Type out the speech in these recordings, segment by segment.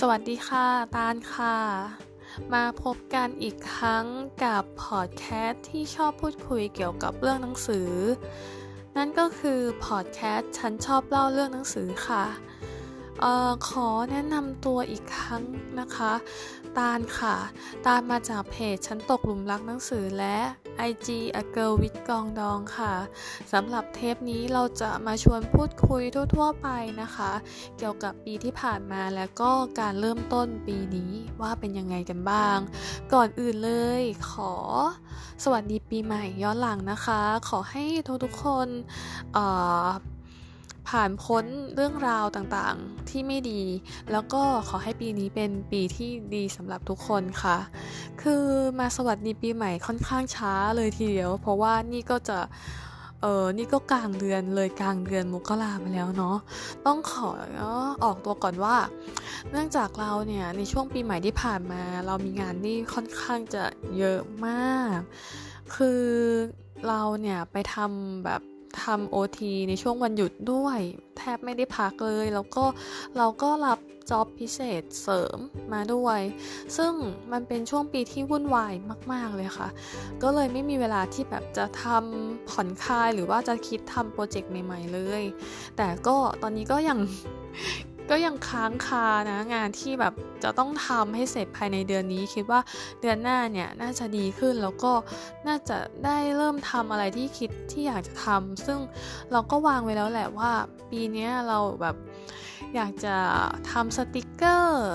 สวัสดีค่ะ ตาลค่ะ มาพบกันอีกครั้งกับพอดแคสต์ที่ชอบพูดคุยเกี่ยวกับเรื่องหนังสือ นั่นก็คือพอดแคสต์ฉันชอบเล่าเรื่องหนังสือค่ะออขอแนะนำตัวอีกครั้งนะคะ ตาลค่ะ ตาลมาจากเพจฉันตกหลุมรักหนังสือและ IG a girl with กองดองค่ะสำหรับเทปนี้เราจะมาชวนพูดคุยทั่วๆไปนะคะ เกี่ยวกับปีที่ผ่านมาแล้วก็การเริ่มต้นปีนี้ว่าเป็นยังไงกันบ้าง ก่อนอื่นเลยขอสวัสดีปีใหม่ย้อนหลังนะคะ ขอให้ทุกๆคนเอ่อ ผ่านพ้นเรื่องราวต่างๆที่ไม่ดี แล้วก็ขอให้ปีนี้เป็นปีที่ดีสำหรับทุกคนค่ะ คือมาสวัสดีปีใหม่ค่อนข้างช้าเลยทีเดียว เพราะว่านี่ก็จะเออนี่ก็กลางเดือนเลยกลางเดือนมกรามาแล้วเนาะ ต้องขอออกตัวก่อนว่า เนื่องจากเราเนี่ยในช่วงปีใหม่ที่ผ่านมา เรามีงานที่ค่อนข้างจะเยอะมาก คือเราเนี่ยไปทำแบบ ทำโอทีในช่วงวันหยุดด้วย แทบไม่ได้พักเลย แล้วก็เราก็รับจ็อบพิเศษเสริมมาด้วย ซึ่งมันเป็นช่วงปีที่วุ่นวายมาก ๆ เลยค่ะ ก็เลยไม่มีเวลาที่แบบจะทำผ่อนคลายหรือว่าจะคิดทำโปรเจกต์ใหม่ ๆ เลย แต่ก็ตอนนี้ก็ยัง ก็ยังค้างคานะงานที่แบบจะต้องทำให้เสร็จภายในเดือนนี้ คิดว่าเดือนหน้าเนี่ยน่าจะดีขึ้นแล้วก็น่าจะได้เริ่มทำอะไรที่คิดที่อยากจะทำซึ่งเราก็วางไว้แล้วแหละว่า ปีนี้เราแบบอยากจะทำสติกเกอร์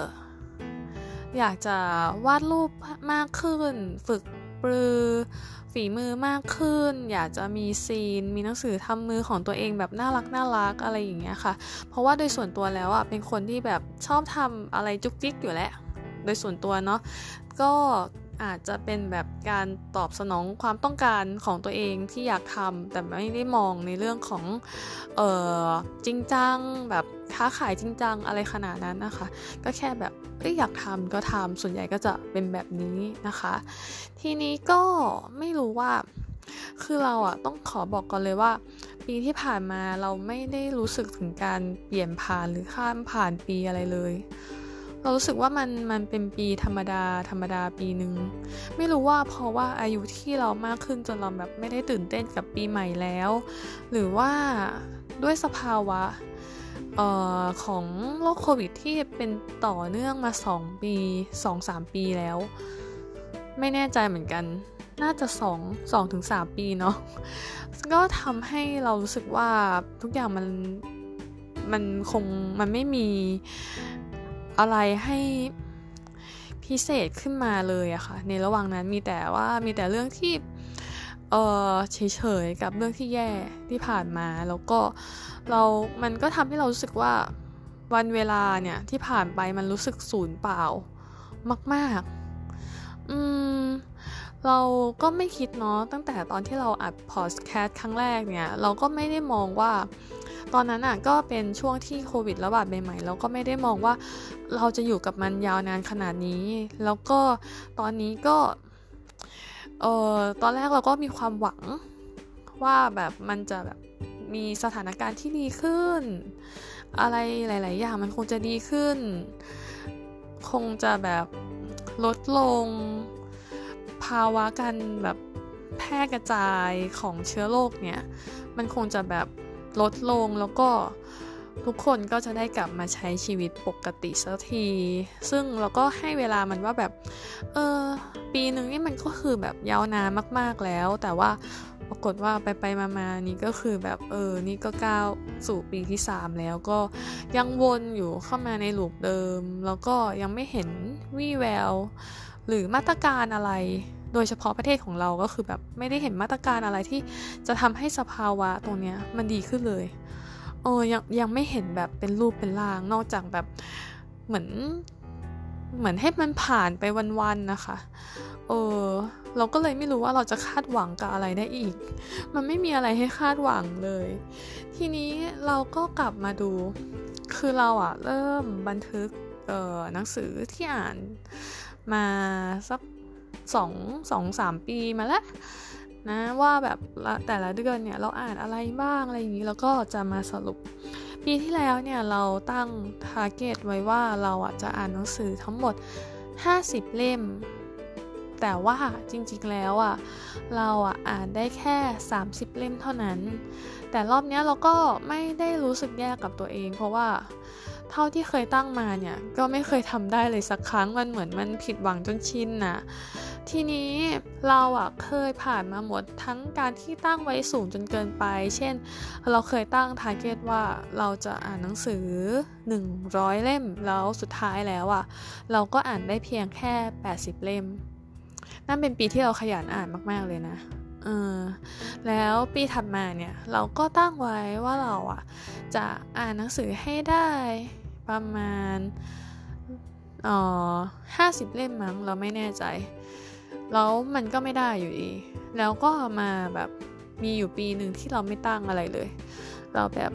อยากจะวาดรูปมากขึ้น ฝึกปรือ ฝีมือมากขึ้น อยากจะมีซีน มีหนังสือทำมือของตัวเองแบบน่ารักน่ารักอะไรอย่างเงี้ยค่ะ เพราะว่าโดยส่วนตัวแล้วอะเป็นคนที่แบบชอบทำอะไรจุกจิกอยู่แล้ว โดยส่วนตัวเนาะก็ อาจจะเป็นแบบการตอบสนองความต้องการของตัวเองที่อยากทำแต่ไม่ได้มองในเรื่องของเออจริงจังแบบค้าขายจริงจังอะไรขนาดนั้นนะคะ ก็แค่แบบเอยากทำก็ทำส่วนใหญ่ก็จะเป็นแบบนี้นะคะ ทีนี้ก็ไม่รู้ว่าคือเราอะต้องขอบอกก่อนเลยว่า ปีที่ผ่านมาเราไม่ได้รู้สึกถึงการเปลี่ยนผ่านหรือข้ามผ่านปีอะไรเลย เรารู้สึกว่ามันมันเป็นปีธรรมดา ธรรมดาปีหนึ่งไม่รู้ว่าเพราะว่าอายุที่เรามากขึ้นจนเราแบบไม่ได้ตื่นเต้นกับปีใหม่แล้ว หรือว่าด้วยสภาวะออของโรคโควิดที่เป็นต่อเนื่องมา 2 ปี 2-3 ปีแล้ว ไม่แน่ใจเหมือนกัน น่าจะ 2 2ถึง3ปีเนาะก็ทำให้เรารู้สึกว่าทุกอย่างมันมันคงมันไม่มี อะไรให้พิเศษขึ้นมาเลยอะค่ะ ในระหว่างนั้นมีแต่ว่ามีแต่เรื่องที่เออเฉยๆกับเรื่องที่แย่ที่ผ่านมา แล้วก็เรามันก็ทำให้เรารู้สึกว่าวันเวลาเนี่ยที่ผ่านไปมันรู้สึกสูญเปล่ามาก ๆ อืม เราก็ไม่คิดเนาะตั้งแต่ตอนที่เราอัดพอดแคสต์ครั้งแรกเนี่ย เราก็ไม่ได้มองว่า ตอนนั้นอะก็เป็นช่วงที่โควิดระบาดใหม่ๆเราก็ไม่ได้มองว่าเราจะอยู่กับมันยาวนานขนาดนี้ แล้วก็ตอนนี้ก็เออตอนแรกเราก็มีความหวังว่าแบบมันจะแบบมีสถานการณ์ที่ดีขึ้น อะไรหลาย ๆ อย่างมันคงจะดีขึ้น คงจะแบบลดลง ภาวะการแบบแพร่กระจายของเชื้อโรคเนี่ย มันคงจะแบบลดลงแล้วก็ทุกคนก็จะได้กลับมาใช้ชีวิตปกติสักที ซึ่งเราก็ให้เวลามันว่าแบบ เออ ปีหนึ่งนี่มันก็คือแบบยาวนานมากๆแล้ว แต่ว่าปรากฏว่าไปไปมามานี่ก็คือแบบ เออ นี่ก็ก้าวสู่ปีที่ 3 แล้วก็ยังวนอยู่เข้ามาในลูปเดิม แล้วก็ยังไม่เห็นวี่แวว หรือมาตรการอะไร โดยเฉพาะประเทศของเราก็คือแบบไม่ได้เห็นมาตรการอะไรที่จะทำให้สภาวะตรงเนี้ยมันดีขึ้นเลยเออยังยังไม่เห็นแบบเป็นรูปเป็นร่าง นอกจากแบบเหมือนเหมือนให้มันผ่านไปวันๆนะคะ เออ เราก็เลยไม่รู้ว่าเราจะคาดหวังกับอะไรได้อีก มันไม่มีอะไรให้คาดหวังเลย ทีนี้เราก็กลับมาดู คือเราอะเริ่มบันทึก เออหนังสือที่อ่านมาสัก สองสองสามปีมาแล้วนะว่าแบบแต่ละเดือนเนี่ยเราอ่านอะไรบ้างอะไรอย่างนี้แล้วก็จะมาสรุป ปีที่แล้วเนี่ยเราตั้งทาร์เก็ตไว้ว่าเราอะจะอ่านหนังสือทั้งหมด 50 เล่ม แต่ว่าจริงๆแล้วอะเราอะอ่านได้แค่ 30 เล่มเท่านั้น แต่รอบนี้เราก็ไม่ได้รู้สึกแย่กับตัวเอง เพราะว่า เท่าที่เคยตั้งมาเนี่ย ก็ไม่เคยทำได้เลยสักครั้งมันเหมือนมันผิดหวังจนชินนะทีนี้เราอะเคยผ่านมาหมดทั้งการที่ตั้งไว้สูงจนเกินไป เช่น เราเคยตั้งทาร์เก็ตว่าเราจะอ่านหนังสือ 100 เล่มแล้วสุดท้ายแล้วอะเราก็อ่านได้เพียงแค่ 80 เล่ม นั่นเป็นปีที่เราขยันอ่านมากๆเลยนะเออแล้วปีถัดมาเนี่ย เราก็ตั้งไว้ว่าเราอะจะอ่านหนังสือให้ได้ ประมาณอ๋อห้าสิบเล่มมั้งเราไม่แน่ใจ แล้วมันก็ไม่ได้อยู่ดี แล้วก็มาแบบมีอยู่ปีหนึ่งที่เราไม่ตั้งอะไรเลย เราแบบ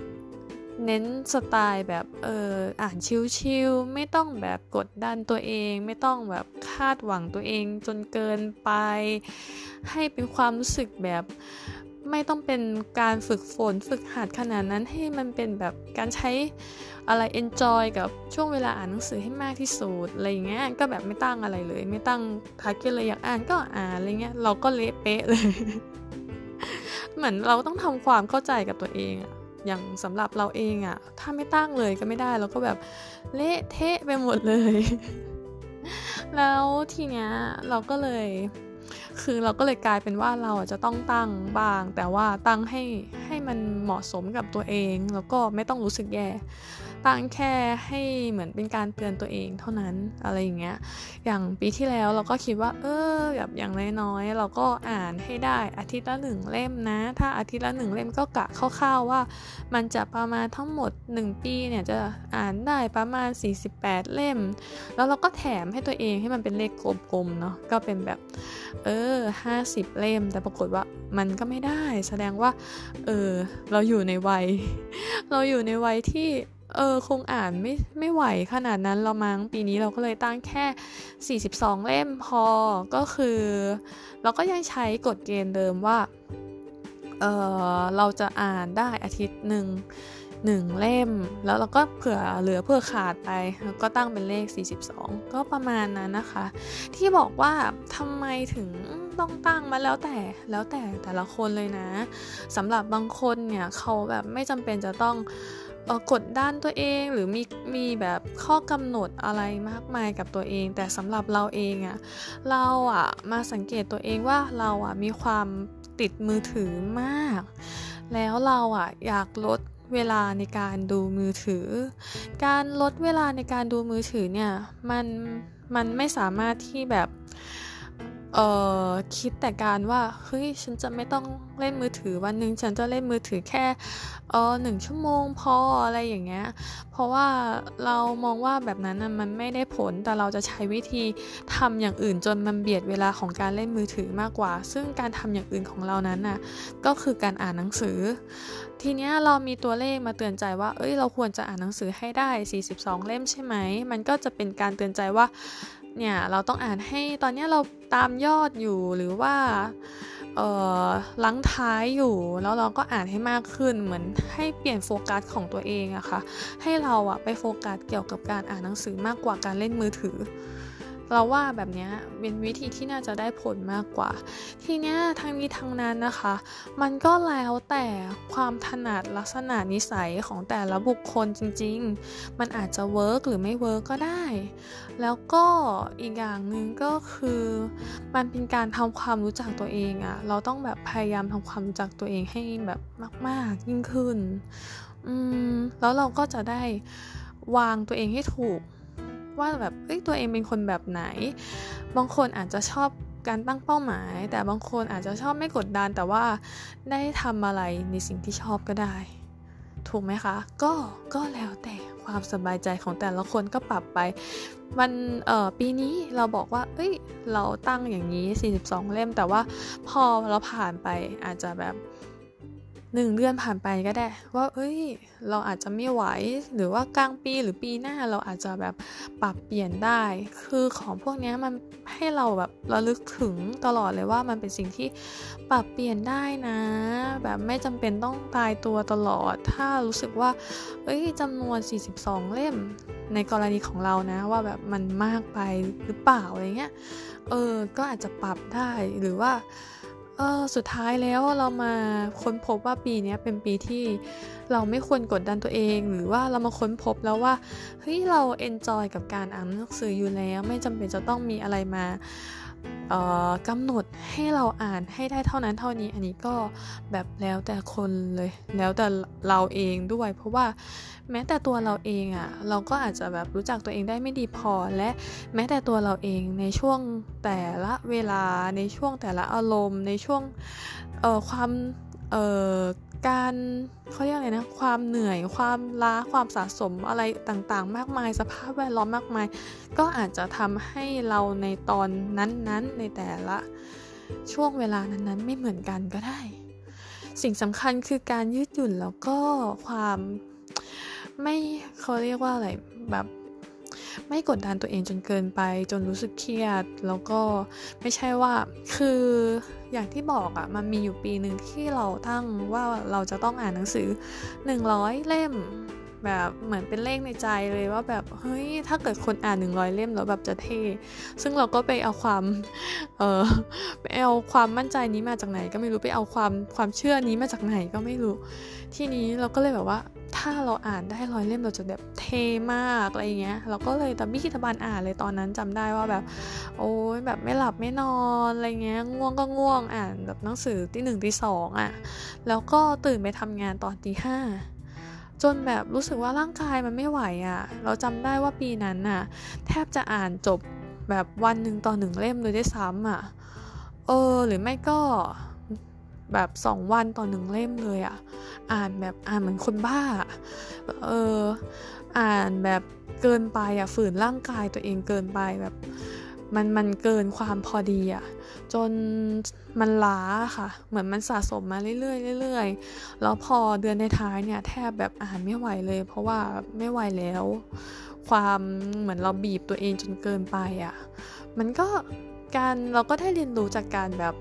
เน้นสไตล์แบบเอออ่านชิลๆไม่ต้องแบบกดดันตัวเอง ไม่ต้องแบบคาดหวังตัวเองจนเกินไป ให้เป็นความรู้สึกแบบไม่ต้องเป็นการฝึกฝนฝึกหัดขนาดนั้นให้มันเป็นแบบการใช้ อะไร enjoy กับช่วงเวลาอ่านหนังสือให้มากที่สุดอะไรอย่างเงี้ยก็แบบไม่ตั้งอะไรเลย ไม่ตั้ง target เลยอยากอ่านก็อ่านอะไรเงี้ยเราก็เละเป๊ะเลย เหมือนเราต้องทำความเข้าใจกับตัวเองอะอย่างสำหรับเราเองอะถ้าไม่ตั้งเลยก็ไม่ได้เราก็แบบเละเทะไปหมดเลย แล้วทีเนี้ยเราก็เลยคือเราก็เลยกลายเป็นว่าเราจะต้องตั้งบ้าง แต่ว่าตั้งให้ให้มันเหมาะสมกับตัวเอง แล้วก็ไม่ต้องรู้สึกแย่ ตั้งแค่ให้เหมือนเป็นการเตือนตัวเองเท่านั้นอะไรอย่างเงี้ยอย่างปีที่แล้วเราก็คิดว่า เออแบบอย่างน้อยๆเราก็อ่านให้ได้อาทิตย์ละหนึ่งเล่มนะ ถ้าอาทิตย์ละหนึ่งเล่มก็กะคร่าวๆว่า มันจะประมาณทั้งหมด 1 ปีเนี่ยจะอ่านได้ประมาณ 48 เล่ม แล้วเราก็แถมให้ตัวเองให้มันเป็นเลขกลมๆเนาะก็เป็นแบบเออ 50 เล่ม แต่ปรากฏว่ามันก็ไม่ได้แสดงว่า เออ เราอยู่ในวัย เราอยู่ในวัยที่ เออคงอ่านไม่ไม่ไหวขนาดนั้นเรามั้งปีนี้เราก็เลยตั้งแค่ 42 เล่มพอก็คือ เราก็ยังใช้กฎเกณฑ์เดิมว่าเออเราจะอ่านได้อาทิตย์หนึ่งหนึ่งเล่ม แล้วเราก็เผื่อเหลือเผื่อขาดไปแล้วก็ตั้งเป็นเลข 42 ก็ประมาณนั้นนะคะ ที่บอกว่าทำไมถึงต้องตั้งมาแล้วแต่แล้วแต่แต่ละคนเลยนะสำหรับบางคนเนี่ยเขาแบบไม่จำเป็นจะต้อง กดดันตัวเองหรือมีมีแบบข้อกำหนดอะไรมากมายกับตัวเอง แต่สำหรับเราเองอะ่ะเราอะ่ะมาสังเกตตัวเองว่าเราอะ่ะมีความติดมือถือมาก แล้วเราอะ่ะอยากลดเวลาในการดูมือถือ การลดเวลาในการดูมือถือเนี่ยมันมันไม่สามารถที่แบบ เอ่อคิดแต่การว่าเฮ้ยฉันจะไม่ต้องเล่นมือถือวันหนึ่งฉันจะเล่นมือถือแค่เออหนึ่งชั่วโมงพออะไรอย่างเงี้ยเพราะว่าเรามองว่าแบบนั้นมันไม่ได้ผลแต่เราจะใช้วิธีทำอย่างอื่นจนมันเบียดเวลาของการเล่นมือถือมากกว่า ซึ่งการทำอย่างอื่นของเรานั้นน่ะก็คือการอ่านหนังสือ ทีเนี้ยเรามีตัวเลขมาเตือนใจว่าเอ้ยเราควรจะอ่านหนังสือให้ได้ 42 เล่มใช่ไหมมันก็จะเป็นการเตือนใจว่า เนี่ยเราต้องอ่านให้ตอนนี้เราตามยอดอยู่หรือว่าเอ่อลังท้ายอยู่แล้วเราก็อ่านให้มากขึ้นเหมือนให้เปลี่ยนโฟกัสของตัวเองอะคะ่ะให้เราอะไปโฟกัสเกี่ยวกับการอ่านหนังสือมากกว่าการเล่นมือถือ เราว่าแบบนี้เป็นวิธีที่น่าจะได้ผลมากกว่า ทีเนี้ยทางนี้ทางนั้นนะคะ มันก็แล้วแต่ความถนัดลักษณะนิสัยของแต่ละบุคคลจริง ๆ มันอาจจะ work หรือไม่ work ก็ได้ แล้วก็อีกอย่างหนึ่งก็คือ มันเป็นการทำความรู้จักตัวเองอะเราต้องแบบพยายามทำความรู้จักตัวเองให้แบบมาก ๆ ยิ่งขึ้น อืม แล้วเราก็จะได้วางตัวเองให้ถูก ว่าแบบเอ้ยตัวเองเป็นคนแบบไหน บางคนอาจจะชอบการตั้งเป้าหมาย แต่บางคนอาจจะชอบไม่กดดัน แต่ว่าได้ทำอะไรในสิ่งที่ชอบก็ได้ ถูกไหมคะ ก็ก็แล้วแต่ความสบายใจของแต่ละคนก็ปรับไปวันเอ่อปีนี้เราบอกว่า เอ้ย เราตั้งอย่างนี้ 42 เล่ม แต่ว่าพอเราผ่านไปอาจจะแบบ หนึ่งเดือนผ่านไปก็ได้ ว่าเอ้ย เราอาจจะไม่ไหว หรือว่ากลางปีหรือปีหน้าเราอาจจะแบบปรับเปลี่ยนได้ คือของพวกนี้มันให้เราแบบระลึกถึงตลอดเลยว่ามันเป็นสิ่งที่ปรับเปลี่ยนได้นะ แบบไม่จำเป็นต้องตายตัวตลอด ถ้ารู้สึกว่า เอ้ยจำนวน 42 เล่มในกรณีของเรานะว่าแบบมันมากไปหรือเปล่าอะไรเงี้ย เออ ก็อาจจะปรับได้หรือว่า เออสุดท้ายแล้วเรามาค้นพบว่าปีนี้เป็นปีที่เราไม่ควรกดดันตัวเอง หรือว่าเรามาค้นพบแล้วว่าเฮ้ยเราเอนจอยกับการอ่านหนังสืออยู่แล้ว ไม่จำเป็นจะต้องมีอะไรมากำหนดให้เราอ่านให้ได้เท่านั้นเท่านี้อันนี้ก็แบบแล้วแต่คนเลย แล้วแต่เราเองด้วย เพราะว่า แม้แต่ตัวเราเองอะ่ะเราก็อาจจะแบบรู้จักตัวเองได้ไม่ดีพอ และแม้แต่ตัวเราเองในช่วงแต่ละเวลาในช่วงแต่ละอารมณ์ ในช่วงเอ่อความเอ่อการเขาเรียกอะไรนะความเหนื่อยความล้าความสะสมอะไรต่างๆ มากมายสภาพแวดล้อมมากมาย ก็อาจจะทำให้เราในตอนนั้นๆ ในแต่ละช่วงเวลานั้นๆ ไม่เหมือนกันก็ได้ สิ่งสำคัญคือการยืดหยุ่นแล้วก็ความ ไม่เขาเรียกว่าอะไรแบบไม่กดดันตัวเองจนเกินไป จนรู้สึกเครียด แล้วก็ไม่ใช่ว่าคืออย่างที่บอกอะ่ะมันมีอยู่ปีหนึ่งที่เราตั้งว่าเราจะต้องอ่านหนังสือ 100 เล่ม แบบเหมือนเป็นเลขในใจเลยว่าแบบเฮ้ยถ้าเกิดคนอ่าน 100 เล่มแล้วแบบจะเท่ซึ่งเราก็ไปเอาความเออไปเอาความมั่นใจนี้มาจากไหน ก็ไม่รู้ไปเอาความความเชื่อนี้มาจากไหนก็ไม่รู้ ทีนี้เราก็เลยแบบว่าถ้าเราอ่านได้ร้อยเล่มเราจะแบบเทมากอะไรเงี้ยเราก็เลยตะบี้คิบันอ่านเลยตอนนั้นจำได้ว่าแบบ โอ้ยแบบไม่หลับไม่นอนอะไรเงี้ยง่วงก็ง่วงอ่านแบบหนังสือที่หนึ่งที่สองอะแล้วก็ตื่นไปทำงานตอนตีห้า จนแบบรู้สึกว่าร่างกายมันไม่ไหวอะ่ะ เราจำได้ว่าปีนั้นน่ะ แทบจะอ่านจบแบบวันหนึ่งต่อหนึ่งเล่มเลยได้ซ้ำอะ เออ หรือไม่ก็แบบสองวันต่อหนึ่งเล่มเลยอะอ่านแบบอ่านเหมือนคนบ้า เออ อ่านแบบเกินไปอะฝืนร่างกายตัวเองเกินไปแบบ มันมันเกินความพอดีอะจนมันล้าค่ะ เหมือนมันสะสมมาเรื่อยๆเรื่อยๆแล้วพอเดือนในท้ายเนี่ยแทบแบบอ่านไม่ไหวเลย เพราะว่าไม่ไหวแล้ว ความเหมือนเราบีบตัวเองจนเกินไปอะ่ะมันก็การเราก็ได้เรียนรู้จากการแบบ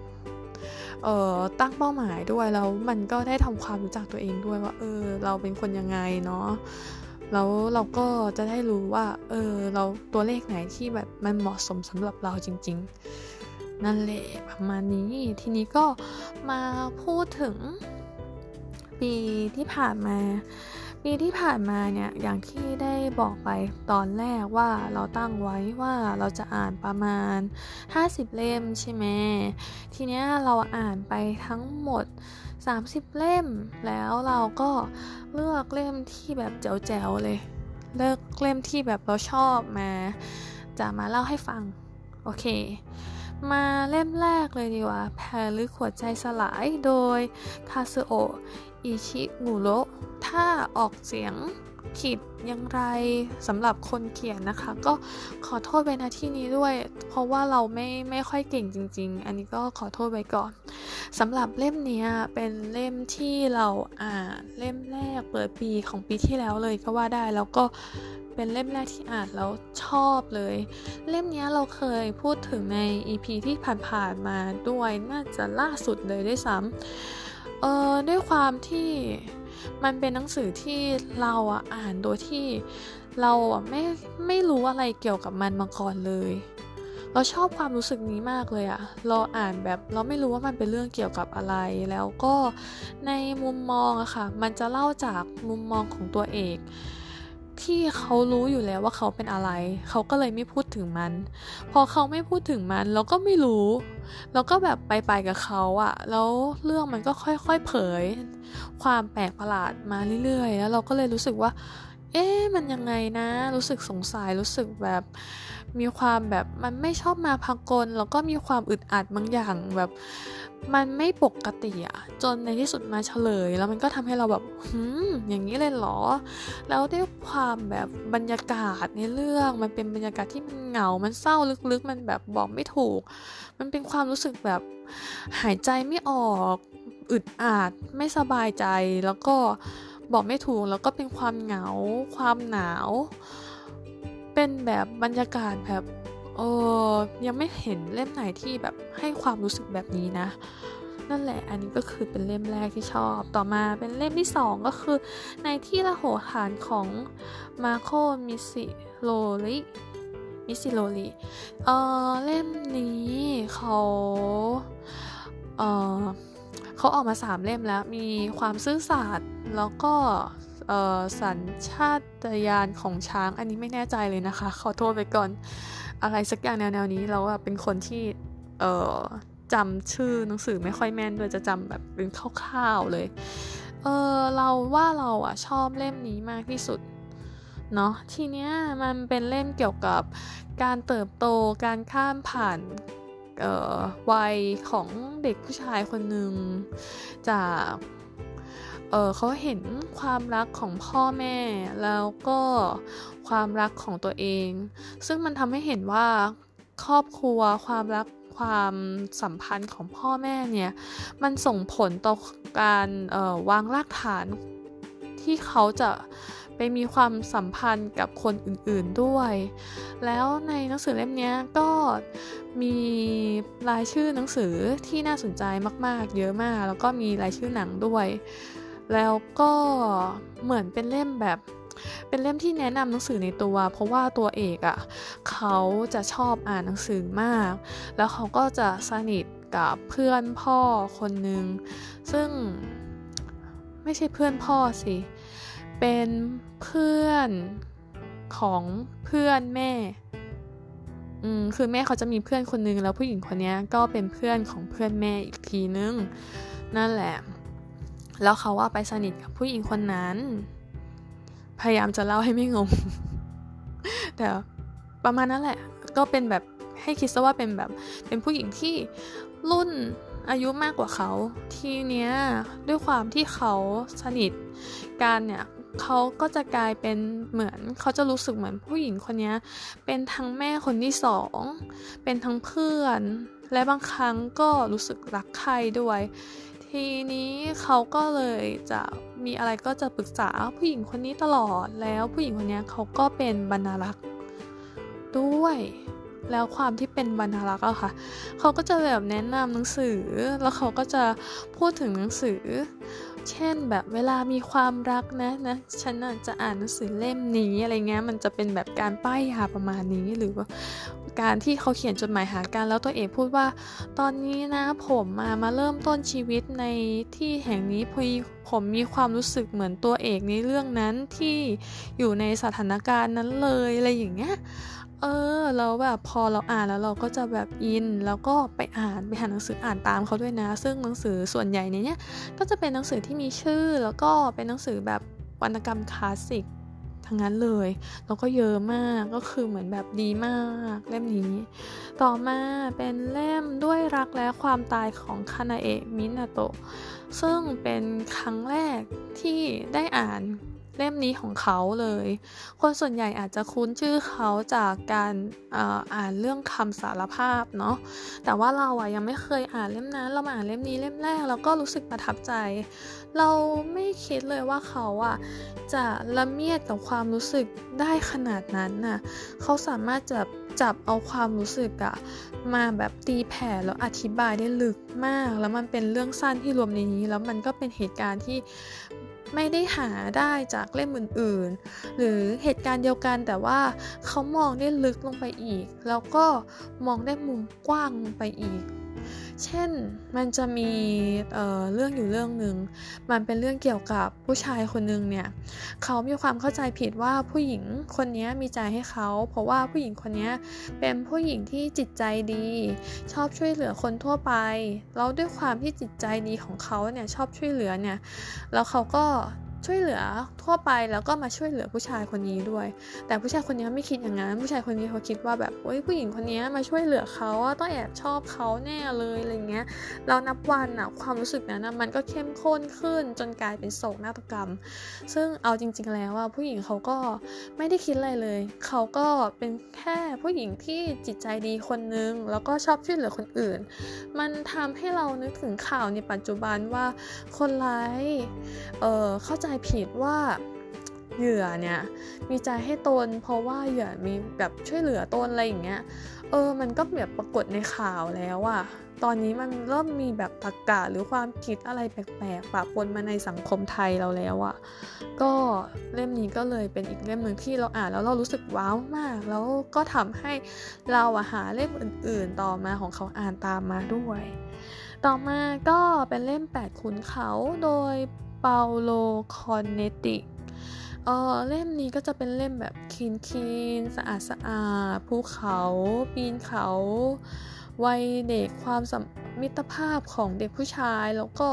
เอ่อตั้งเป้าหมายด้วยแล้วมันก็ได้ทำความรู้จักตัวเองด้วยว่าเออเราเป็นคนยังไงเนาะ แล้วเราก็จะได้รู้ว่า เออ เราตัวเลขไหนที่แบบมันเหมาะสมสำหรับเราจริง ๆ นั่นแหละประมาณนี้ ทีนี้ก็มาพูดถึงปีที่ผ่านมา ปีที่ผ่านมาเนี่ย อย่างที่ได้บอกไปตอนแรกว่าเราตั้งไว้ว่าเราจะอ่านประมาณ 50 เล่มใช่ไหมทีเนี้ยเราอ่านไปทั้งหมด 30 เล่ม แล้วเราก็เลือกเล่มที่แบบแจ๋วๆเลย เลือกเล่มที่แบบเราชอบมา จะมาเล่าให้ฟัง โอเค มาเล่มแรกเลยดีกว่า แพรลึกหัวใจสลายโดยคาซึโออิชิงูโรถ้าออกเสียง ผิดยังไรสำหรับคนเขียนนะคะ ก็ขอโทษไปณที่นี้ด้วย เพราะว่าเราไม่ไม่ค่อยเก่งจริง ๆ อันนี้ก็ขอโทษไว้ก่อนสำหรับเล่มนี้เป็นเล่มที่เราอ่านเล่มแรกเปิดปีของปีที่แล้วเลยก็ว่าได้แล้วก็เป็นเล่มแรกที่อ่านแล้วชอบเลย เล่มนี้เราเคยพูดถึงใน EP ที่ผ่านๆมาด้วยน่าจะล่าสุดเลยด้วยซ้ำเออด้วยความที่ มันเป็นหนังสือที่เราอะอ่านโดยที่เราอะไม่ไม่รู้อะไรเกี่ยวกับมันมาก่อนเลย เราชอบความรู้สึกนี้มากเลยอะเราอ่านแบบเราไม่รู้ว่ามันเป็นเรื่องเกี่ยวกับอะไร แล้วก็ในมุมมองอะค่ะ มันจะเล่าจากมุมมองของตัวเอกที่เขารู้อยู่แล้วว่าเขาเป็นอะไร เขาก็เลยไม่พูดถึงมัน พอเขาไม่พูดถึงมัน เราก็ไม่รู้ เราก็แบบไปไปกับเขาอะแล้วเรื่องมันก็ค่อยๆเผย ความแปลกประหลาดมาเรื่อยๆ แล้วเราก็เลยรู้สึกว่า เอ๊ะมันยังไงนะ รู้สึกสงสัยรู้สึกแบบมีความแบบมันไม่ชอบมาพากลแล้วก็มีความอึดอัดบางอย่างแบบ มันไม่ปกติอะจนในที่สุดมาเฉลย แล้วมันก็ทำให้เราแบบหืมอย่างนี้เลยเหรอ แล้วด้วยความแบบบรรยากาศในเรื่องมันเป็นบรรยากาศที่มันเหงา มันเศร้าลึกๆ มันแบบบอกไม่ถูก มันเป็นความรู้สึกแบบหายใจไม่ออกอึดอัดไม่สบายใจ แล้วก็บอกไม่ถูกแล้วก็เป็นความเหงา ความหนาว เป็นแบบบรรยากาศแบบ เออยังไม่เห็นเล่มไหนที่แบบให้ความรู้สึกแบบนี้นะ นั่นแหละอันนี้ก็คือเป็นเล่มแรกที่ชอบ ต่อมาเป็นเล่มที่สองก็คือในที่ละโหฐานของมาโคมิซิโรลิมิซิโรลิเออเล่มนี้เขาเออเขาออกมาสามเล่มแล้วมีความซื่อสัตย์แล้วก็สัญชาตญาณของช้างอันนี้ไม่แน่ใจเลยนะคะ ขอโทษไปก่อน อะไรสักอย่างแนวๆนี้เราเป็นคนที่เออจำชื่อหนังสือไม่ค่อยแม่นด้วยจะจำแบบเป็นคร่าวๆเลย เออเราว่าเราอะชอบเล่มนี้มากที่สุดเนาะทีเนี้ยมันเป็นเล่มเกี่ยวกับการเติบโตการข้ามผ่านวัยของเด็กผู้ชายคนหนึ่งจาก เเขาเห็นความรักของพ่อแม่แล้วก็ความรักของตัวเอง ซึ่งมันทำให้เห็นว่าครอบครัวความรักความสัมพันธ์ของพ่อแม่เนี่ย มันส่งผลต่อการวางรากฐานที่เขาจะไปมีความสัมพันธ์กับคนอื่นๆด้วย แล้วในหนังสือเล่มนี้ก็มีรายชื่อหนังสือที่น่าสนใจมากๆ เยอะมาก แล้วก็มีรายชื่อหนังด้วย แล้วก็เหมือนเป็นเล่มแบบ เป็นเล่มที่แนะนำหนังสือในตัว เพราะว่าตัวเอกอะ่ะเขาจะชอบอ่านหนังสือมาก แล้วเขาก็จะสนิทกับเพื่อนพ่อคนหนึ่งซึ่งไม่ใช่เพื่อนพ่อสิ เป็นเพื่อนของเพื่อนแม่อืมคือแม่เขาจะมีเพื่อนคนนึงแล้วผู้หญิงคนนี้ก็เป็นเพื่อนของเพื่อนแม่อีกทีนึง นั่นแหละ แล้วเขาว่าไปสนิทกับผู้หญิงคนนั้น พยายามจะเล่าให้ไม่งง แต่ประมาณนั้นแหละ ก็เป็นแบบให้คิดซะว่าเป็นแบบ เป็นผู้หญิงที่รุ่นอายุมากกว่าเขา ทีเนี้ยด้วยความที่เขาสนิทกันเนี่ยเขาก็จะกลายเป็นเหมือนเขาจะรู้สึกเหมือนผู้หญิงคนนี้เป็นทั้งแม่คนที่สองเป็นทั้งเพื่อน และบางครั้งก็รู้สึกรักใครด้วย ทีนี้เขาก็เลยจะมีอะไรก็จะปรึกษาผู้หญิงคนนี้ตลอดแล้วผู้หญิงคนนี้เขาก็เป็นบรรลักษ์ด้วย แล้วความที่เป็นบรรลักษ์อะค่ะ เขาก็จะแบบแนะนำหนังสือแล้วเขาก็จะพูดถึงหนังสือ เช่นแบบเวลามีความรักนะนะฉันจะอ่านหนังสือเล่มนี้อะไรเงี้ยมันจะเป็นแบบการป้ายยาประมาณนี้หรือว่าการที่เขาเขียนจดหมายหากันแล้วตัวเอกพูดว่า ตอนนี้นะผมมามาเริ่มต้นชีวิตในที่แห่งนี้พอผมมีความรู้สึกเหมือนตัวเอกในเรื่องนั้นที่อยู่ในสถานการณ์นั้นเลยอะไรอย่างเงี้ยเออแล้วแบบพอเราอ่านแล้วเราก็จะแบบอิน แล้วก็ไปอ่านไปหาหนังสืออ่านตามเขาด้วยนะ ซึ่งหนังสือส่วนใหญ่ในนี้ก็จะเป็นหนังสือที่มีชื่อ แล้วก็เป็นหนังสือแบบวรรณกรรมคลาสสิกทั้งนั้นเลย แล้วก็เยอะมาก ก็คือเหมือนแบบดีมากเล่มนี้ ต่อมาเป็นเล่มด้วยรักและความตายของคานาเอะมินาโตะ ซึ่งเป็นครั้งแรกที่ได้อ่าน เล่มนี้ของเขาเลย คนส่วนใหญ่อาจจะคุ้นชื่อเขาจากการอ,อ่านเรื่องคำสารภาพเนาะแต่ว่าเราอะยังไม่เคยอ่านเล่มนั้น เรามาอ่านเล่มนี้เล่มแรกแล้วก็รู้สึกประทับใจ เราไม่คิดเลยว่าเขาอะจะละเมียดกับความรู้สึกได้ขนาดนั้นน่ะเขาสามารถจะจับเอาความรู้สึกอะมาแบบตีแผ่แล้วอธิบายได้ลึกมาก แล้วมันเป็นเรื่องสั้นที่รวมในนี้ แล้วมันก็เป็นเหตุการณ์ที่ ไม่ได้หาได้จากเล่มอื่นๆ หรือเหตุการณ์เดียวกันแต่ว่าเขามองได้ลึกลงไปอีก แล้วก็มองได้มุมกว้างลงไปอีก เช่นมันจะมีเเรื่องอยู่เรื่องหนึ่งมันเป็นเรื่องเกี่ยวกับผู้ชายคนหนึ่งเนี่ยเขามีความเข้าใจผิดว่าผู้หญิงคนนี้มีใจให้เขา เพราะว่าผู้หญิงคนนี้เป็นผู้หญิงที่จิตใจดี ชอบช่วยเหลือคนทั่วไปแล้วด้วยความที่จิตใจดีของเขาเนี่ยชอบช่วยเหลือเนี่ยแล้วเขาก็ ช่วยเหลือทั่วไปแล้วก็มาช่วยเหลือผู้ชายคนนี้ด้วย แต่ผู้ชายคนนี้ไม่คิดอย่างนั้น ผู้ชายคนนี้เขาคิดว่าแบบโอ้ยผู้หญิงคนนี้มาช่วยเหลือเขาต้องแอบชอบเขาแน่เลยอะไรเงี้ยเรานับวันอะความรู้สึกนั้นนะมันก็เข้มข้นขึ้นจนกลายเป็นโศกนาฏกรรม ซึ่งเอาจริง ๆ แล้วว่าผู้หญิงเขาก็ไม่ได้คิดอะไรเลย เขาก็เป็นแค่ผู้หญิงที่จิตใจดีคนนึงแล้วก็ชอบช่วยเหลือคนอื่น มันทำให้เรานึกถึงข่าวในปัจจุบันว่าคนร้ายเออเข้าใจผิดว่าเหยื่อเนี่ยมีใจให้ตนเพราะว่าเหยื่อมีแบบช่วยเหลือตนอะไรอย่างเงี้ยเออมันก็แบบปรากฏในข่าวแล้วอะตอนนี้มันเริ่มมีแบบตรกกะหรือความคิดอะไรแปลกๆปะปนมาในสังคมไทยเราแล้วอะก็เล่มนี้ก็เลยเป็นอีกเล่มหนึ่งที่เราอ่านแล้วเรารู้สึกว้าวมาก แล้วก็ทำให้เราอะหาเล่มอื่น ๆ ต่อมาของเขาอ่านตามมาด้วย ต่อมาก็เป็นเล่ม8ขุนเขาโดย เปาโลคอนเนติเออเล่มนี้ก็จะเป็นเล่มแบบคีนคีนสะอาดสะอาดภูเขาปีนเขาวัยเด็กความมิตรภาพของเด็กผู้ชาย แล้วก็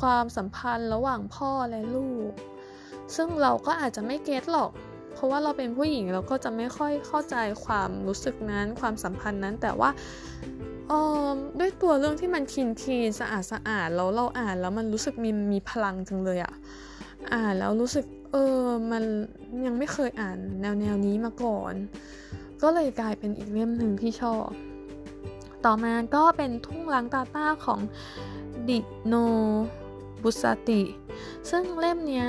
ความสัมพันธ์ระหว่างพ่อและลูก ซึ่งเราก็อาจจะไม่เก็ตหรอก เพราะว่าเราเป็นผู้หญิงเราก็จะไม่ค่อยเข้าใจความรู้สึกนั้น ความสัมพันธ์นั้นแต่ว่า ด้วยตัวเรื่องที่มันคินคีนสะอาดสะอาดแล้วเราอ่านแล้วมันรู้สึกมีมีพลังจังเลยอะอ่านแล้วรู้สึกเออมันยังไม่เคยอ่านแนวแนวนี้มาก่อน ก็เลยกลายเป็นอีกเล่มหนึ่งที่ชอบ ต่อมาก็เป็นทุ่งล้างตาต้าของดิโนบุสติ ซึ่งเล่มเนี้ย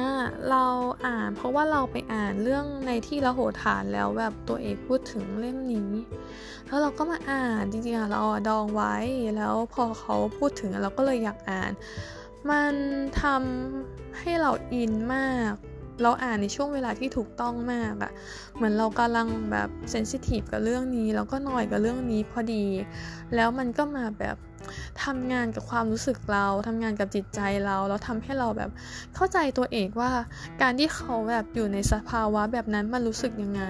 เราอ่านเพราะว่าเราไปอ่านเรื่องในที่ละโหฐานแล้วแบบตัวเอกพูดถึงเล่มนี้ แล้วเราก็มาอ่านจริงๆอะเราดองไว้แล้วพอเขาพูดถึงเราก็เลยอยากอ่าน มันทำให้เราอินมาก เราอ่านในช่วงเวลาที่ถูกต้องมากอะเหมือนเรากำลังแบบเซนซิทีฟกับเรื่องนี้แล้วก็หน่อยกับเรื่องนี้พอดี แล้วมันก็มาแบบ ทำงานกับความรู้สึกเราทำงานกับจิตใจเราแล้วทำให้เราแบบเข้าใจตัวเองว่า การที่เขาแบบอยู่ในสภาวะแบบนั้นมันรู้สึกยังไง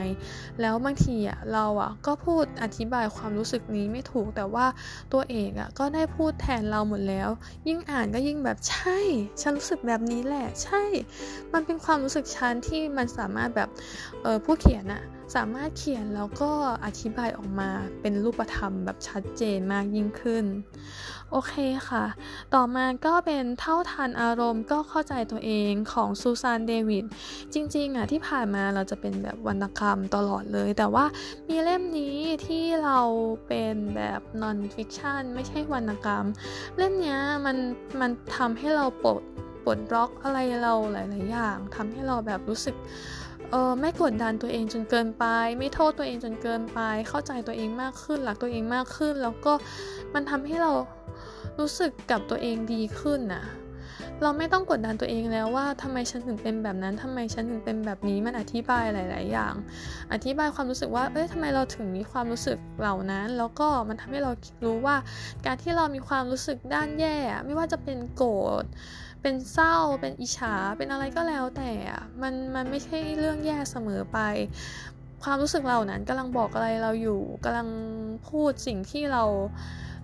แล้วบางทีอะเราอะก็พูดอธิบายความรู้สึกนี้ไม่ถูกแต่ว่าตัวเองอะก็ได้พูดแทนเราหมดแล้ว ยิ่งอ่านก็ยิ่งแบบใช่ ฉันรู้สึกแบบนี้แหละ ใช่ มันเป็นความรู้สึกฉันที่มันสามารถแบบเออผู้เขียนอะ สามารถเขียนแล้วก็อธิบายออกมาเป็นรูปธรรมแบบชัดเจนมากยิ่งขึ้น โอเคค่ะ ต่อมาก็เป็นเท่าทันอารมณ์ก็เข้าใจตัวเองของซูซานเดวิดจริงๆอะที่ผ่านมาเราจะเป็นแบบวรรณกรรมตลอดเลย แต่ว่ามีเล่มนี้ที่เราเป็นแบบนอนฟิคชันไม่ใช่วรรณกรรม เล่มนี้มันมันทำให้เราปลดปลดล็อกอะไรเราหลาย ๆ อย่างทำให้เราแบบรู้สึก เออไม่กดดันตัวเองจนเกินไป ไม่โทษตัวเองจนเกินไป เข้าใจตัวเองมากขึ้นหลักตัวเองมากขึ้น แล้วก็มันทำให้เรารู้สึกกับตัวเองดีขึ้นนะเราไม่ต้องกดดันตัวเองแล้วว่าทำไมฉันถึงเป็นแบบนั้นทำไมฉันถึงเป็นแบบนี้มันอธิบายหลาย ๆ อย่าง อธิบายความรู้สึกว่า เอ้ยทำไมเราถึงมีความรู้สึกเหล่านั้น แล้วก็มันทำให้เรารู้ว่า การที่เรามีความรู้สึกด้านแย่ ไม่ว่าจะเป็นโกรธ เป็นเศร้า เป็นอิจฉา เป็นอะไรก็แล้วแต่มันมันไม่ใช่เรื่องแย่เสมอไป ความรู้สึกเรานั้นกำลังบอกอะไรเราอยู่กำลังพูดสิ่งที่เรา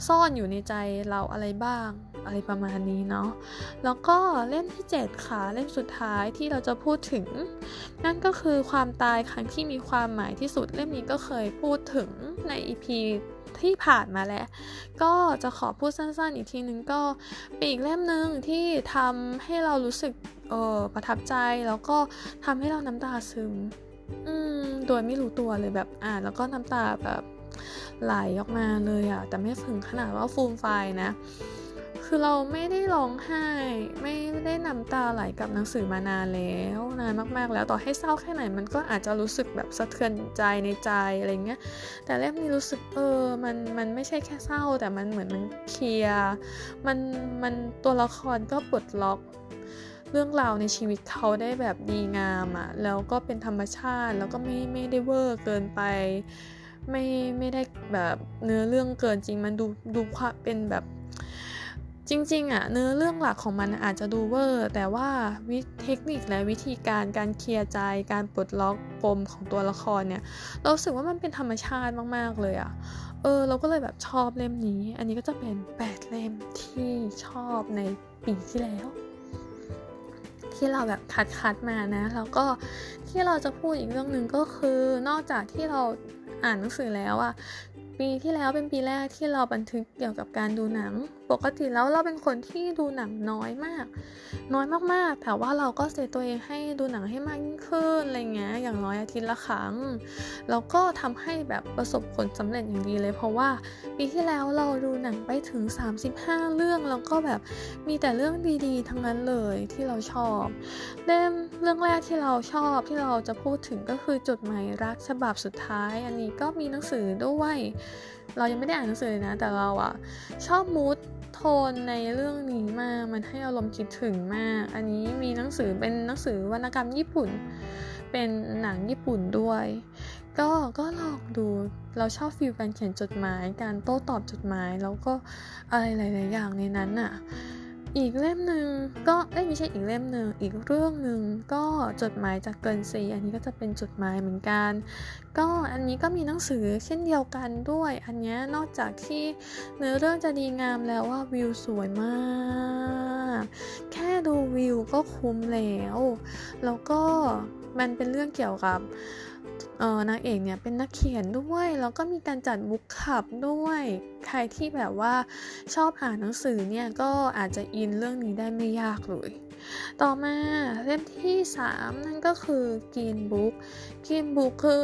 ซ่อนอยู่ในใจเราอะไรบ้าง อะไรประมาณนี้เนาะแล้วก็เล่มที่ 7 ค่ะ เล่มสุดท้ายที่เราจะพูดถึง นั่นก็คือความตายครั้งที่มีความหมายที่สุดเล่มนี้ก็เคยพูดถึงใน EP ที่ผ่านมาแล้ว ก็จะขอพูดสั้นๆ อีกทีนึงก็เป็นอีกเล่มหนึ่งที่ทำให้เรารู้สึกเออประทับใจแล้วก็ทำให้เราน้ำตาซึม อืมโดยไม่รู้ตัวเลยแบบอ่านแล้วก็น้ำตาแบบไหลออกมาเลยอะแต่ไม่ถึงขนาดว่าฟูมไฟนะ คือเราไม่ได้ร้องไห้ ไม่ได้น้ำตาไหลกับหนังสือมานานแล้วนานมากๆ แล้วต่อให้เศร้าแค่ไหน มันก็อาจจะรู้สึกแบบสะเทือนใจในใจอะไรเงี้ยแต่เล่มนี้รู้สึกเออมันมันไม่ใช่แค่เศร้า แต่มันเหมือนมันเคลียร์มันมันตัวละครก็ปลดล็อกเรื่องราวในชีวิตเขาได้แบบดีงามอะ่ะแล้วก็เป็นธรรมชาติแล้วก็ไม่ไม่ได้เวอร์เกินไป ไม่ไม่ได้แบบเนื้อเรื่องเกินจริงมันดูดูความเป็นแบบ จริงๆอะเนื้อเรื่องหลักของมันอาจจะดูเวอร์ แต่ว่าวิเทคนิคและวิธีการการเคลียร์ใจการปลดล็อกปมของตัวละครเนี่ย เราสึกว่ามันเป็นธรรมชาติมากๆเลยอะเออเราก็เลยแบบชอบเล่มนี้ อันนี้ก็จะเป็น 8 เล่มที่ชอบในปีที่แล้ว ที่เราแบบคัดคัดมานะ แล้วก็ที่เราจะพูดอีกเรื่องหนึ่งก็คือนอกจากที่เราอ่านหนังสือแล้วอะปีที่แล้วเป็นปีแรกที่เราบันทึกเกี่ยวกับการดูหนังปกติแล้วเราเป็นคนที่ดูหนังน้อยมาก น้อยมากๆ แต่ว่าเราก็เซตตัวเองให้ดูหนังให้มากยิ่งขึ้นอะไรเงี้ยอย่างน้อยอาทิตย์ละครั้งแล้วก็ทำให้แบบประสบผลสำเร็จอย่างดีเลย เพราะว่าปีที่แล้วเราดูหนังไปถึง 35 เรื่องแล้วก็แบบมีแต่เรื่องดีๆ ทั้งนั้นเลยที่เราชอบเล่มเรื่องแรกที่เราชอบที่เราจะพูดถึงก็คือจดหมายรักฉบับสุดท้าย อันนี้ก็มีหนังสือด้วย เรายังไม่ได้อ่านหนังสือเลยนะ แต่เราอะชอบมูดโทนในเรื่องนี้มากมันให้อารมณ์คิดถึงมาก อันนี้มีหนังสือเป็นหนังสือวรรณกรรมญี่ปุ่น เป็นหนังญี่ปุ่นด้วย ก็ก็ลองดูเราชอบฟิลการเขียนจดหมาย การโต้ตอบจดหมาย แล้วก็อะไรหลาย ๆ อย่างในนั้นอะ อีกเล่มหนึ่งก็เอ้ยไม่ใช่อีกเล่มหนึ่งอีกเรื่องหนึ่งก็จดหมายจากเกินซีอันนี้ก็จะเป็นจดหมายเหมือนกัน ก็อันนี้ก็มีหนังสือเช่นเดียวกันด้วย อันนี้นอกจากที่เนื้อเรื่องจะดีงามแล้วว่าวิวสวยมาก แค่ดูวิวก็คุ้มแล้ว แล้วก็มันเป็นเรื่องเกี่ยวกับ นางเอกเนี่ยเป็นนักเขียนด้วยแล้วก็มีการจัดบุ๊กคลับด้วย ใครที่แบบว่าชอบอ่านหนังสือเนี่ยก็อาจจะอินเรื่องนี้ได้ไม่ยากเลย ต่อมาเล่มที่ 3 นั่นก็คือกีนบุ๊กกีนบุ๊กคือ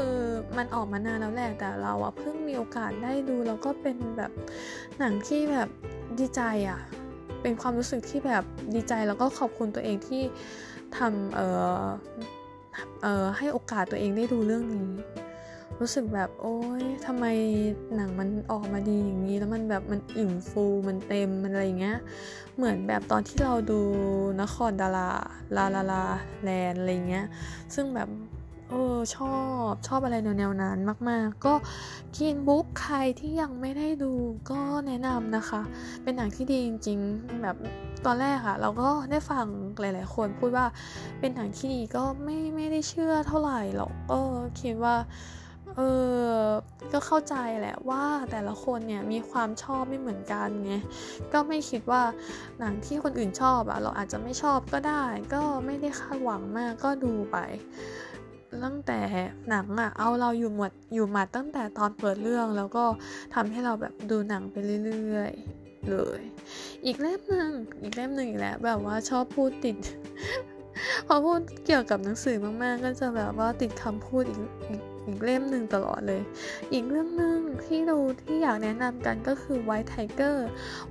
มันออกมานานแล้วแหละแต่เราอะเพิ่งมีโอกาสได้ดู แล้วก็เป็นแบบหนังที่แบบดีใจอะเป็นความรู้สึกที่แบบดีใจแล้วก็ขอบคุณตัวเองที่ทำเอ่อ เออให้โอกาสตัวเองได้ดูเรื่องนี้ รู้สึกแบบโอ๊ยทำไมหนังมันออกมาดีอย่างนี้ แล้วมันแบบมันอิ่มฟูมันเต็มมันอะไรเงี้ย เหมือนแบบตอนที่เราดูนครดาราลาลาลาแลนอะไรเงี้ย ซึ่งแบบ เออชอบชอบอะไรแนวแนวนั้นมาก ๆ ก็กินบุ๊กใครที่ยังไม่ได้ดูก็แนะนำนะคะ เป็นหนังที่ดีจริง ๆ แบบตอนแรกอะเราก็ได้ฟังหลาย ๆ คนพูดว่าเป็นหนังที่ดีก็ไม่ไม่ได้เชื่อเท่าไหร่หรอกเออคิดว่าเออก็เข้าใจแหละว่าแต่ละคนเนี่ยมีความชอบไม่เหมือนกันไง ก็ไม่คิดว่าหนังที่คนอื่นชอบอะเราอาจจะไม่ชอบก็ได้ ก็ไม่ได้คาดหวังมากก็ดูไป ตั้งแต่หนังอะเอาเราอยู่หมดอยู่มาตั้งแต่ตอนเปิดเรื่องแล้วก็ทำให้เราแบบดูหนังไปเรื่อยๆเลย อีกเล่มหนึ่งอีกเล่มหนึ่งอีกแล้วแบบว่าชอบพูดติด พอพูดเกี่ยวกับหนังสือมากๆ ก็จะแบบว่าติดคำพูดอีกอีกอีกเล่มหนึ่งตลอดเลย อีกเรื่องหนึ่งที่ดูที่อยากแนะนำกันก็คือ White Tiger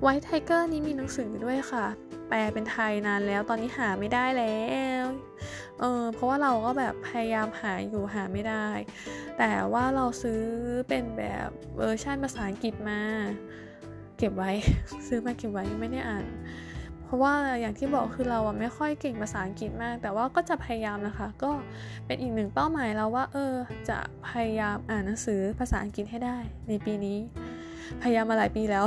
White Tiger นี้มีหนังสือด้วยค่ะ แปลเป็นไทยนานแล้วตอนนี้หาไม่ได้แล้ว เออเพราะว่าเราก็แบบพยายามหาอยู่หาไม่ได้ แต่ว่าเราซื้อเป็นแบบเวอร์ชันภาษาอังกฤษมา เก็บไว้ ซื้อมาเก็บไว้ไม่ได้อ่าน เพราะว่าอย่างที่บอกคือเราอะไม่ค่อยเก่งภาษาอังกฤษมาก แต่ว่าก็จะพยายามนะคะ ก็เป็นอีกหนึ่งเป้าหมายเราว่า เออ จะพยายามอ่านหนังสือภาษาอังกฤษให้ได้ในปีนี้ พยายามมาหลายปีแล้ว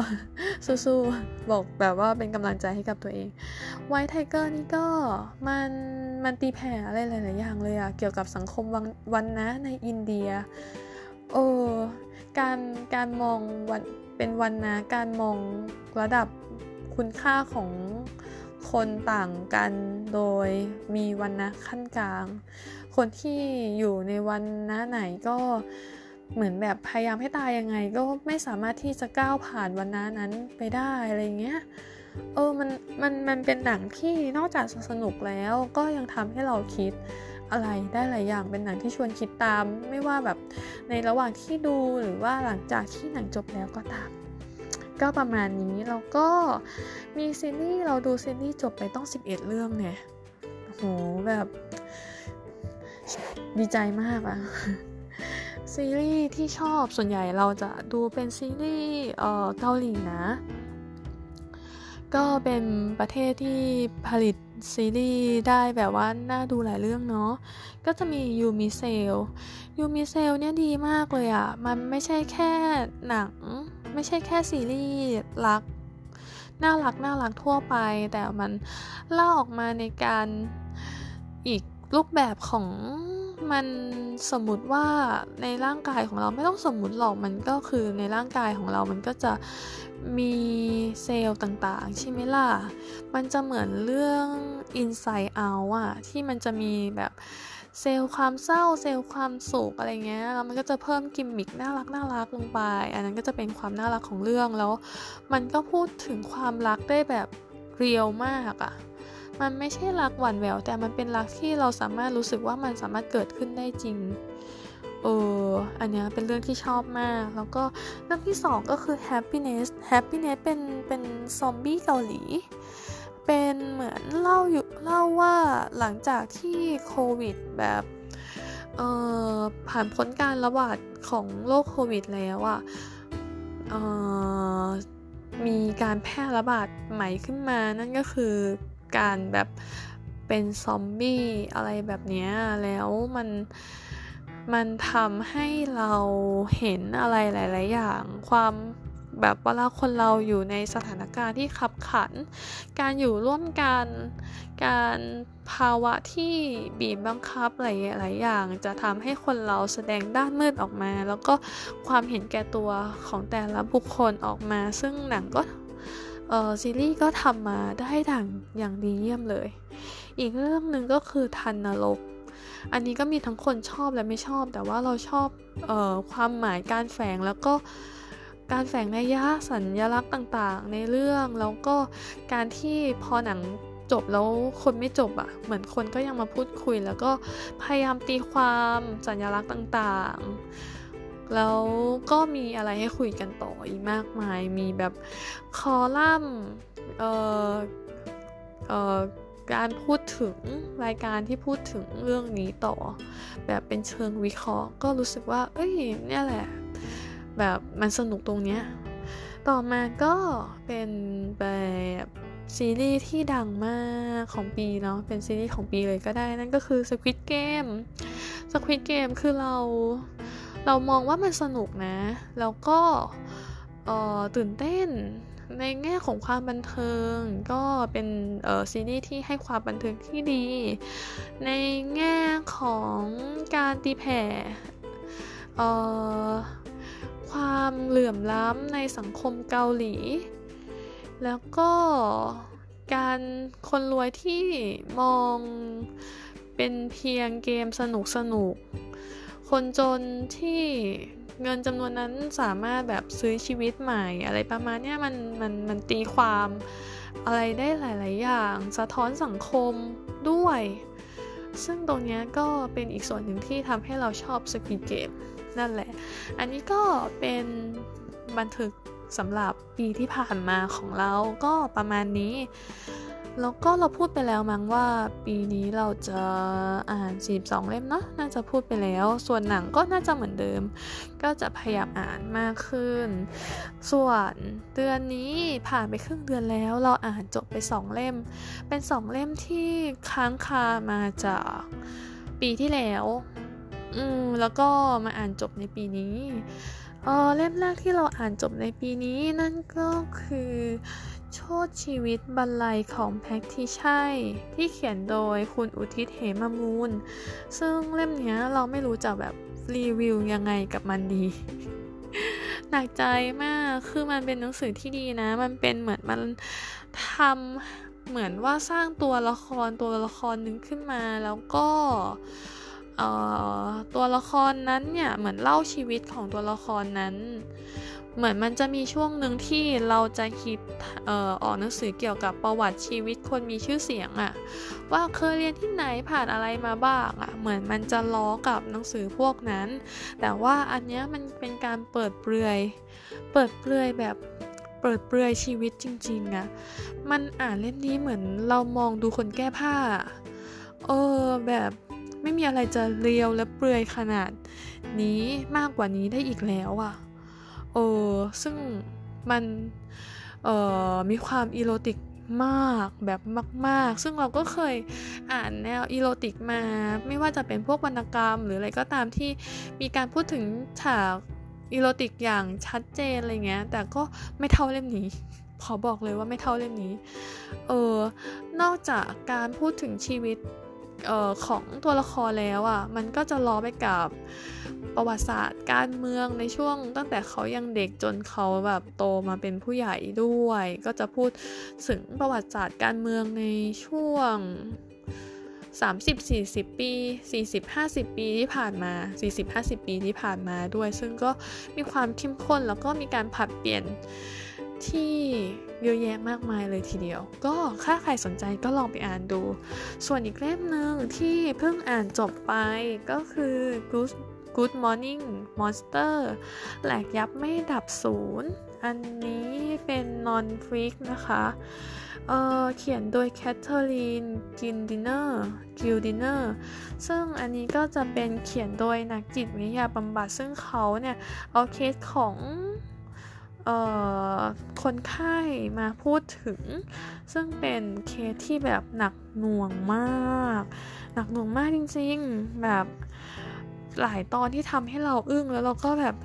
สู้ๆบอกแบบว่าเป็นกำลังใจให้กับตัวเอง White Tiger นี่ก็มันมันตีแผ่อะไรหลายๆอย่างเลยอะเกี่ยวกับสังคมวันวันนะในอินเดียโอ้การการมองวันเป็นวันนะการมองระดับคุณค่าของคนต่างกันโดยมีวันนะขั้นกลาง คนที่อยู่ในวันนะไหนก็ เหมือนแบบพยายามให้ตายยังไง ก็ไม่สามารถที่จะก้าวผ่านวันนั้นนั้นไปได้อะไรเงี้ยเออมันมันมันเป็นหนังที่นอกจากสนุกแล้วก็ยังทำให้เราคิดอะไรได้หลายอย่างเป็นหนังที่ชวนคิดตาม ไม่ว่าแบบในระหว่างที่ดูหรือว่าหลังจากที่หนังจบแล้วก็ตามก็ประมาณนี้แล้วก็มีซีรีส์เราดูซีรีส์จบไปต้อง 11 เรื่องเนี่ยโหแบบดีใจมากอะ ซีรีส์ที่ชอบส่วนใหญ่เราจะดูเป็นซีรีส์เกาหลีนะ ก็เป็นประเทศที่ผลิตซีรีส์ได้แบบว่าน่าดูหลายเรื่องเนาะ ก็จะมียูมิเซลยูมิเซลเนี่ยดีมากเลยอะ่ะ มันไม่ใช่แค่หนัง ไม่ใช่แค่ซีรีส์รัก น่ารักน่ารักทั่วไป แต่มันเล่าออกมาในการอีกรูปแบบของ มันสมมติว่าในร่างกายของเราไม่ต้องสมมติหรอกมันก็คือในร่างกายของเรามันก็จะมีเซลล์ต่างๆ ใช่ไหมล่ะ มันจะเหมือนเรื่อง Inside Out อะที่มันจะมีแบบเซลล์ความเศร้าเซลล์ความสุขอะไรเงี้ยแล้วมันก็จะเพิ่มกิมมิคน่ารักน่ารักลงไป อันนั้นก็จะเป็นความน่ารักของเรื่องแล้ว มันก็พูดถึงความรักได้แบบเรียวมากอะ มันไม่ใช่รักหวานแหววแต่มันเป็นรักที่เราสามารถรู้สึกว่ามันสามารถเกิดขึ้นได้จริงเอออันนี้เป็นเรื่องที่ชอบมาก แล้วก็เรื่องที่สองก็คือ happiness happiness เป็นเป็นซอมบี้เกาหลี เป็นเหมือนเล่าอยู่เล่าว่าหลังจากที่โควิดแบบเอ่อผ่านพ้นการระบาดของโรคโควิดแล้วอะเอ่อมีการแพร่ระบาดใหม่ขึ้นมานั่นก็คือ การแบบเป็นซอมบี้อะไรแบบนี้แล้วมันมันทำให้เราเห็นอะไรหลาย ๆ อย่าง ความแบบเวลาคนเราอยู่ในสถานการณ์ที่ขับขัน การอยู่ร่วมกัน การภาวะที่บีบบังคับหลาย ๆ อย่าง จะทำให้คนเราแสดงด้านมืดออกมา แล้วก็ความเห็นแก่ตัวของแต่ละบุคคลออกมา ซึ่งหนังก็ เออซีรีส์ก็ทำมาได้ดังอย่างดีเยี่ยมเลย อีกเรื่องหนึ่งก็คือทันนรก อันนี้ก็มีทั้งคนชอบและไม่ชอบ แต่ว่าเราชอบเออความหมายการแฝงแล้วก็การแฝงในยะสัญลักษณ์ต่างๆ ในเรื่องแล้วก็การที่พอหนังจบแล้วคนไม่จบอะ่ะ เหมือนคนก็ยังมาพูดคุย แล้วก็พยายามตีความสัญลักษณ์ต่างๆ แล้วก็มีอะไรให้คุยกันต่ออีกมากมาย มีแบบคอลัมน์เอ่อเอ่อการพูดถึงรายการที่พูดถึงเรื่องนี้ต่อ แบบเป็นเชิงวิเคราะห์ ก็รู้สึกว่า เอ้ยเนี่ยแหละ แบบมันสนุกตรงเนี้ยต่อมาก็เป็นแบบซีรีส์ที่ดังมากของปีเนาะเป็นซีรีส์ของปีเลยก็ได้ นั่นก็คือ Squid Game Squid Game คือเรา เรามองว่ามันสนุกนะ แล้วก็ตื่นเต้นในแง่ของความบันเทิงก็เป็นซีรีส์ที่ให้ความบันเทิงที่ดี ในแง่ของการตีแผ่ความเหลื่อมล้ำในสังคมเกาหลี แล้วก็การคนรวยที่มองเป็นเพียงเกมสนุกสนุก คนจนที่เงินจำนวนนั้นสามารถแบบซื้อชีวิตใหม่อะไรประมาณนี้มันมันมันตีความอะไรได้หลาย ๆ อย่าง สะท้อนสังคมด้วย ซึ่งตรงนี้ก็เป็นอีกส่วนหนึ่งที่ทำให้เราชอบสกิ d เกมนั่นแหละ อันนี้ก็เป็นบันทึกสำหรับปีที่ผ่านมาของเราก็ประมาณนี้ แล้วก็เราพูดไปแล้วมั้งว่าปีนี้เราจะอ่าน42เล่มเนาะน่าจะพูดไปแล้ว ส่วนหนังก็น่าจะเหมือนเดิม ก็จะพยายามอ่านมากขึ้น ส่วนเดือนนี้ผ่านไปครึ่งเดือนแล้ว เราอ่านจบไป 2 เล่ม เป็น 2 เล่มที่ค้างคามาจากปีที่แล้ว อืมแล้วก็มาอ่านจบในปีนี้เออเล่มแรกที่เราอ่านจบในปีนี้นั่นก็คือ โชดชีวิตบรรลัยของแพ็กที่ใช่ ที่เขียนโดยคุณอุทิศเหมมูล ซึ่งเล่มนี้เราไม่รู้จะแบบรีวิวยังไงกับมันดีหนักใจมาก คือมันเป็นหนังสือที่ดีนะ มันเป็นเหมือนมันทำเหมือนว่าสร้างตัวละครตัวละครหนึ่งขึ้นมาแล้วก็ตัวละครนั้นเนี่ยเหมือนเล่าชีวิตของตัวละครนั้น เหมือนมันจะมีช่วงหนึ่งที่เราจะคิดออออกหนังสือเกี่ยวกับประวัติชีวิตคนมีชื่อเสียงอะว่าเคยเรียนที่ไหนผ่านอะไรมาบ้างอะเหมือนมันจะล้อกับหนังสือพวกนั้น แต่ว่าอันนี้มันเป็นการเปิดเปลือย เปิดเปลือยแบบเปิดเปลือยชีวิตจริงๆอะมันอ่านเล่มนี้เหมือนเรามองดูคนแก้ผ้า เออแบบไม่มีอะไรจะเรียวและเปลือยขนาดนี้มากกว่านี้ได้อีกแล้วอะ่ะ เออซึ่งมันเออมีความอีโรติกมากแบบมาก ๆ ซึ่งเราก็เคยอ่านแนวอีโรติกมา ไม่ว่าจะเป็นพวกวรรณกรรม หรืออะไรก็ตามที่มีการพูดถึงฉากอีโรติกอย่างชัดเจนอะไรเงี้ย แต่ก็ไม่เท่าเล่มนี้ ขอบอกเลยว่าไม่เท่าเล่มนี้ เออนอกจากการพูดถึงชีวิตออของตัวละครแล้วอะ่ะ มันก็จะล้อไปกับ ประวัติศาสตร์การเมืองในช่วง ตั้งแต่เขายังเด็กจนเขาแบบโตมาเป็นผู้ใหญ่ด้วย ก็จะพูดถึงประวัติศาสตร์การเมืองในช่วง 30-40 ปี 40-50 ปีที่ผ่านมา 40-50 ปีที่ผ่านมาด้วย ซึ่งก็มีความเข้มข้นแล้วก็มีการผัดเปลี่ยนที่เยอะแยะมากมายเลยทีเดียว ก็ถ้าใครสนใจก็ลองไปอ่านดู ส่วนอีกเล่มหนึ่งที่เพิ่งอ่านจบไปก็คือ Good Good Morning Monster แหลกยับไม่ดับศูนย์ อันนี้เป็น non-fic นะคะ เขียนโดยแคทเธอรีนกินดินเนอร์กิลดินเนอร์ซึ่งอันนี้ก็จะเป็นเขียนโดยนักจิตวิทยาบำบัดซึ่งเขาเนี่ย เอาเคสของคนไข้มาพูดถึง ซึ่งเป็นเคสที่แบบหนักหน่วงมาก หนักหน่วงมากจริงๆ แบบ หลายตอนที่ทำให้เราอึ้งแล้วเราก็แบบ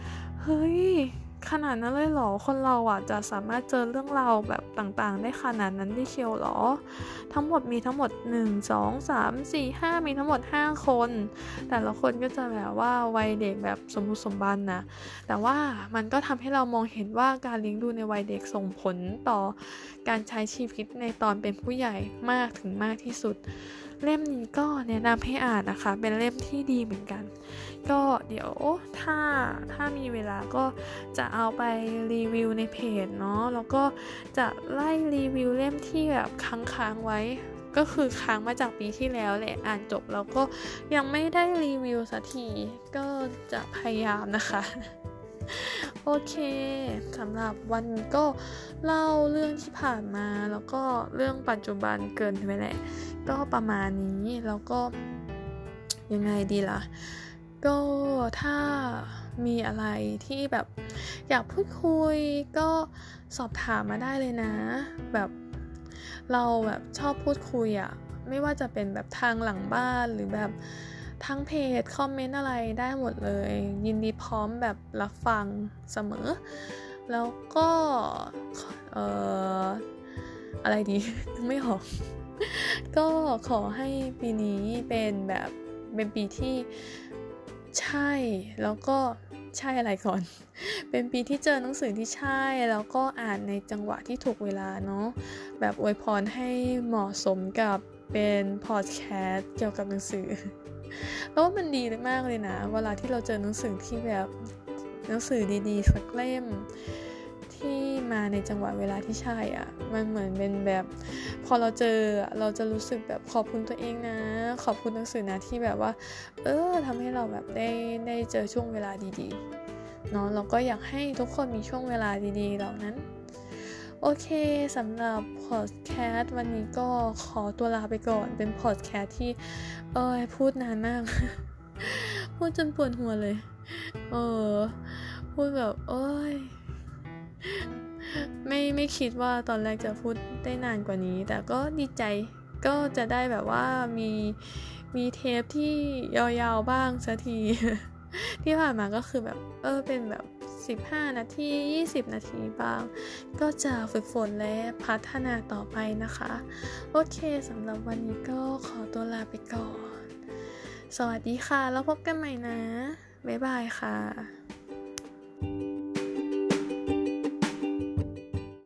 เฮ้ยขนาดนั้นเลยเหรอ คนเราอะจะสามารถเจอเรื่องราวแบบต่างๆ ได้ขนาดนั้นได้เชียวหรอ ทั้งหมดมีทั้งหมด 1 2 3 4 5 มีทั้งหมด 5 คน แต่ละคนก็จะแบบว่าวัยเด็กแบบสมบุสมบันนะ แต่ว่ามันก็ทำให้เรามองเห็นว่าการเลี้ยงดูในวัยเด็กส่งผลต่อการใช้ชีวิตในตอนเป็นผู้ใหญ่มากถึงมากที่สุด เล่มนี้ก็แนะนำให้อ่านนะคะ เป็นเล่มที่ดีเหมือนกัน ก็เดี๋ยวถ้าถ้ามีเวลาก็จะเอาไปรีวิวในเพจเนาะแล้วก็จะไล่รีวิวเล่มที่แบบค้างๆไว้ก็คือค้างมาจากปีที่แล้วแหละอ่านจบแล้วก็ยังไม่ได้รีวิวสักทีก็จะพยายามนะคะ โอเคสำหรับวันนี้ก็เล่าเรื่องที่ผ่านมาแล้วก็เรื่องปัจจุบันเกินไปแหละ ก็ประมาณนี้แล้วก็ยังไงดีล่ะ ก็ถ้ามีอะไรที่แบบอยากพูดคุยก็สอบถามมาได้เลยนะ แบบเราแบบชอบพูดคุยอะไม่ว่าจะเป็นแบบทางหลังบ้านหรือแบบ ทางเพจคอมเมนต์อะไรได้หมดเลย ยินดีพร้อมแบบรับฟังเสมอ แล้วก็เอ่ออะไรดีไม่ออก ก็ขอให้ปีนี้เป็นแบบเป็นปีที่ใช่แล้วก็ใช่อะไรก่อน เป็นปีที่เจอหนังสือที่ใช่ แล้วก็อ่านในจังหวะที่ถูกเวลาเนาะ แบบอวยพรให้เหมาะสมกับเป็นพอดแคสต์เกี่ยวกับหนังสือ แล้วว่ามันดีมากเลยนะ เวลาที่เราเจอหนังสือที่แบบหนังสือดีๆสักเล่มที่มาในจังหวะเวลาที่ใช่อะ่ะ มันเหมือนเป็นแบบ พอเราเจอเราจะรู้สึกแบบขอบคุณตัวเองนะ ขอบคุณหนังสือนะที่แบบว่า เออทำให้เราแบบได้ได้เจอช่วงเวลาดีๆเนาะเราก็อยากให้ทุกคนมีช่วงเวลาดีๆเหล่านั้น โอเคสำหรับพอดแคสต์วันนี้ก็ขอตัวลาไปก่อนเป็นพอดแคสต์ที่เออพูดนานมาก พูดจนปวดหัวเลย เออ พูดแบบเอ้ยไม่ไม่คิดว่าตอนแรกจะพูดได้นานกว่านี้ แต่ก็ดีใจก็จะได้แบบว่ามีมีเทปที่ยาวๆบ้างสักที ที่ผ่านมาก็คือแบบ เออเป็นแบบ 15 นาที 20 นาทีบ้าง ก็จะฝึกฝนและพัฒนาต่อไปนะคะ โอเคสำหรับวันนี้ก็ขอตัวลาไปก่อน สวัสดีค่ะ แล้วพบกันใหม่นะ บ๊ายบายค่ะ